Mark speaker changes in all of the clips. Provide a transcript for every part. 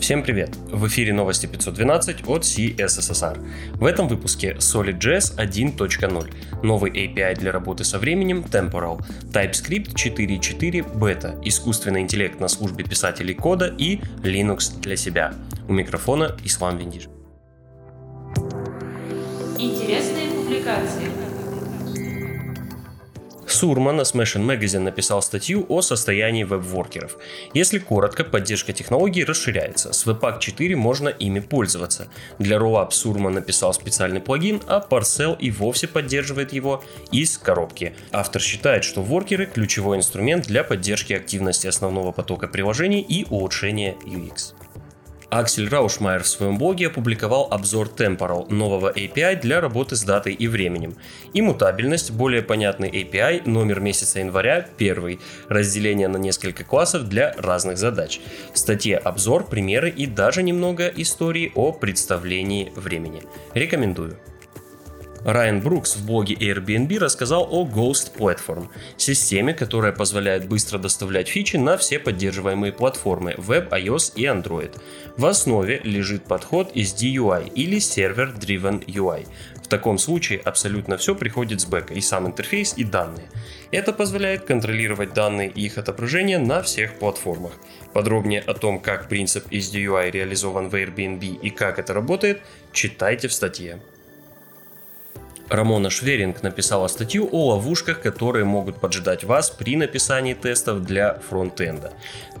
Speaker 1: Всем привет! В эфире новости 512 от CSSR. В этом выпуске SolidJS 1.0, новый API для работы со временем Temporal, TypeScript 4.4 Beta, искусственный интеллект на службе писателей кода и Linux для себя. У микрофона Ислам Виндиш.
Speaker 2: Интересные публикации.
Speaker 1: Сурма на Smashing Magazine написал статью о состоянии веб-воркеров. Если коротко, поддержка технологий расширяется. С Webpack 4 можно ими пользоваться. Для Rollup Сурма написал специальный плагин, а Parcel и вовсе поддерживает его из коробки. Автор считает, что воркеры – ключевой инструмент для поддержки активности основного потока приложений и улучшения UX. Аксель Раушмайер в своем блоге опубликовал обзор Temporal, нового API для работы с датой и временем. Иммутабельность, более понятный API, номер месяца января, первый, разделение на несколько классов для разных задач. В статье обзор, примеры и даже немного истории о представлении времени. Рекомендую. Райан Брукс в блоге Airbnb рассказал о Ghost Platform, системе, которая позволяет быстро доставлять фичи на все поддерживаемые платформы Web, iOS и Android. В основе лежит подход из DUI или Server Driven UI. В таком случае абсолютно все приходит с бэка, и сам интерфейс, и данные. Это позволяет контролировать данные и их отображение на всех платформах. Подробнее о том, как принцип из DUI реализован в Airbnb и как это работает, читайте в статье. Рамона Шверинг написала статью о ловушках, которые могут поджидать вас при написании тестов для фронтенда.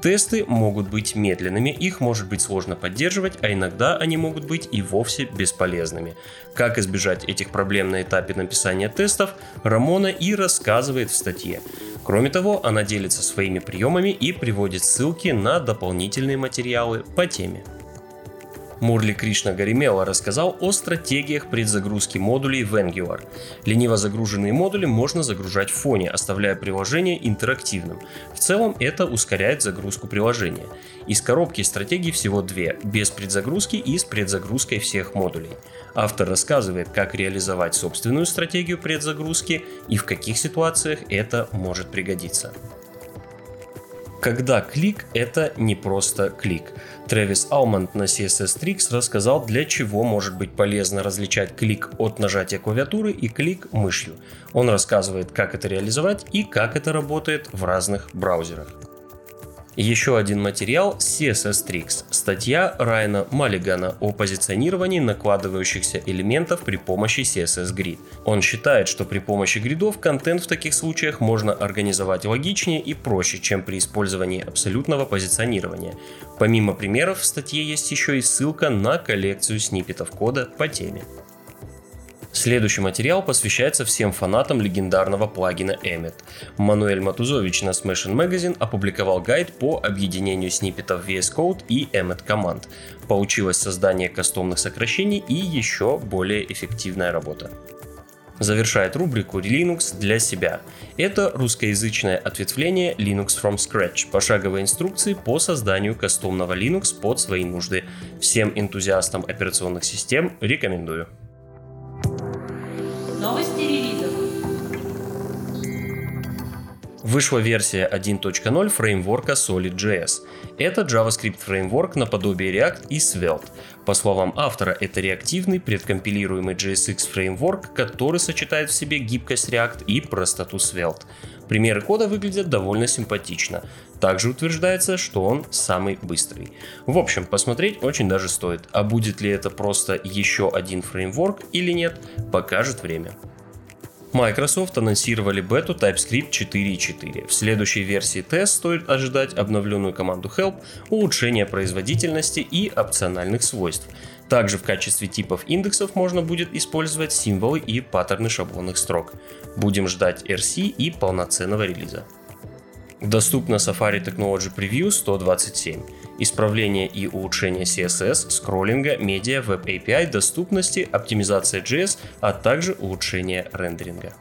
Speaker 1: Тесты могут быть медленными, их может быть сложно поддерживать, а иногда они могут быть и вовсе бесполезными. Как избежать этих проблем на этапе написания тестов, Рамона и рассказывает в статье. Кроме того, она делится своими приемами и приводит ссылки на дополнительные материалы по теме. Мурли Кришна Гаримела рассказал о стратегиях предзагрузки модулей в Angular. Лениво загруженные модули можно загружать в фоне, оставляя приложение интерактивным. В целом это ускоряет загрузку приложения. Из коробки стратегий всего две, без предзагрузки и с предзагрузкой всех модулей. Автор рассказывает, как реализовать собственную стратегию предзагрузки и в каких ситуациях это может пригодиться когда клик это не просто клик. Трэвис Алмонд на CSS Tricks рассказал, для чего может быть полезно различать клик от нажатия клавиатуры и клик мышью. Он рассказывает, как это реализовать и как это работает в разных браузерах. Еще один материал CSS Tricks. Статья Райана Маллигана о позиционировании накладывающихся элементов при помощи CSS Grid. Он считает, что при помощи гридов контент в таких случаях можно организовать логичнее и проще, чем при использовании абсолютного позиционирования. Помимо примеров в статье есть еще и ссылка на коллекцию сниппетов кода по теме. Следующий материал посвящается всем фанатам легендарного плагина Emmet. Мануэль Матузович на Smashing Magazine опубликовал гайд по объединению сниппетов VS Code и Emmet команд. Получилось создание кастомных сокращений и еще более эффективная работа. Завершает рубрику Linux для себя. Это русскоязычное ответвление Linux from Scratch, пошаговые инструкции по созданию кастомного Linux под свои нужды. Всем энтузиастам операционных систем рекомендую. Вышла версия 1.0 фреймворка SolidJS. Это JavaScript фреймворк наподобие React и Svelte. По словам автора, это реактивный предкомпилируемый JSX фреймворк, который сочетает в себе гибкость React и простоту Svelte. Примеры кода выглядят довольно симпатично. Также утверждается, что он самый быстрый. В общем, посмотреть очень даже стоит. А будет ли это просто еще один фреймворк или нет, покажет время. Microsoft анонсировали бету TypeScript 4.4. В следующей версии тест стоит ожидать обновленную команду Help, улучшение производительности и опциональных свойств. Также в качестве типов индексов можно будет использовать символы и паттерны шаблонных строк. Будем ждать RC и полноценного релиза. Доступно Safari Technology Preview 127. Исправление и улучшение CSS, скроллинга, медиа, Web API, доступности, оптимизация JS, а также улучшение рендеринга.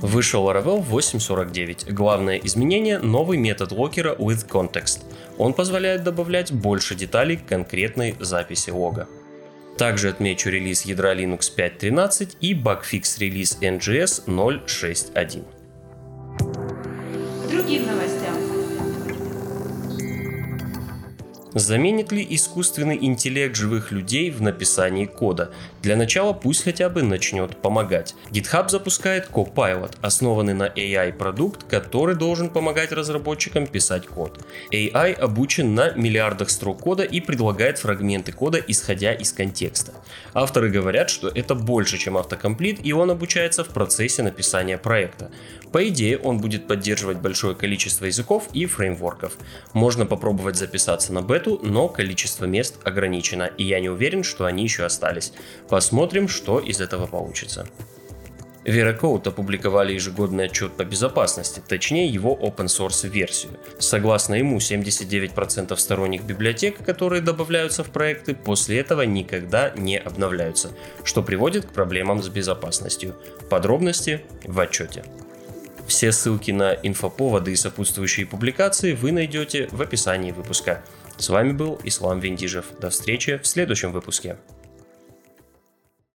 Speaker 1: Вышел Laravel 8.49. Главное изменение – новый метод локера with context. Он позволяет добавлять больше деталей к конкретной записи лога. Также отмечу релиз ядра Linux 5.13 и багфикс релиз NGS 0.6.1
Speaker 2: другим новостям.
Speaker 1: Заменит ли искусственный интеллект живых людей в написании кода? Для начала пусть хотя бы начнет помогать. GitHub запускает Copilot, основанный на AI продукт, который должен помогать разработчикам писать код. AI обучен на миллиардах строк кода и предлагает фрагменты кода, исходя из контекста. Авторы говорят, что это больше, чем автокомплит, и он обучается в процессе написания проекта. По идее, он будет поддерживать большое количество языков и фреймворков. Можно попробовать записаться на бету, но количество мест ограничено, и я не уверен, что они еще остались. Посмотрим, что из этого получится. VeraCode опубликовали ежегодный отчет по безопасности, точнее его open source версию. Согласно ему, 79% сторонних библиотек, которые добавляются в проекты, после этого никогда не обновляются, что приводит к проблемам с безопасностью. Подробности в отчете. Все ссылки на инфоповоды и сопутствующие публикации вы найдете в описании выпуска. С вами был Ислам Вендижев. До встречи в следующем выпуске.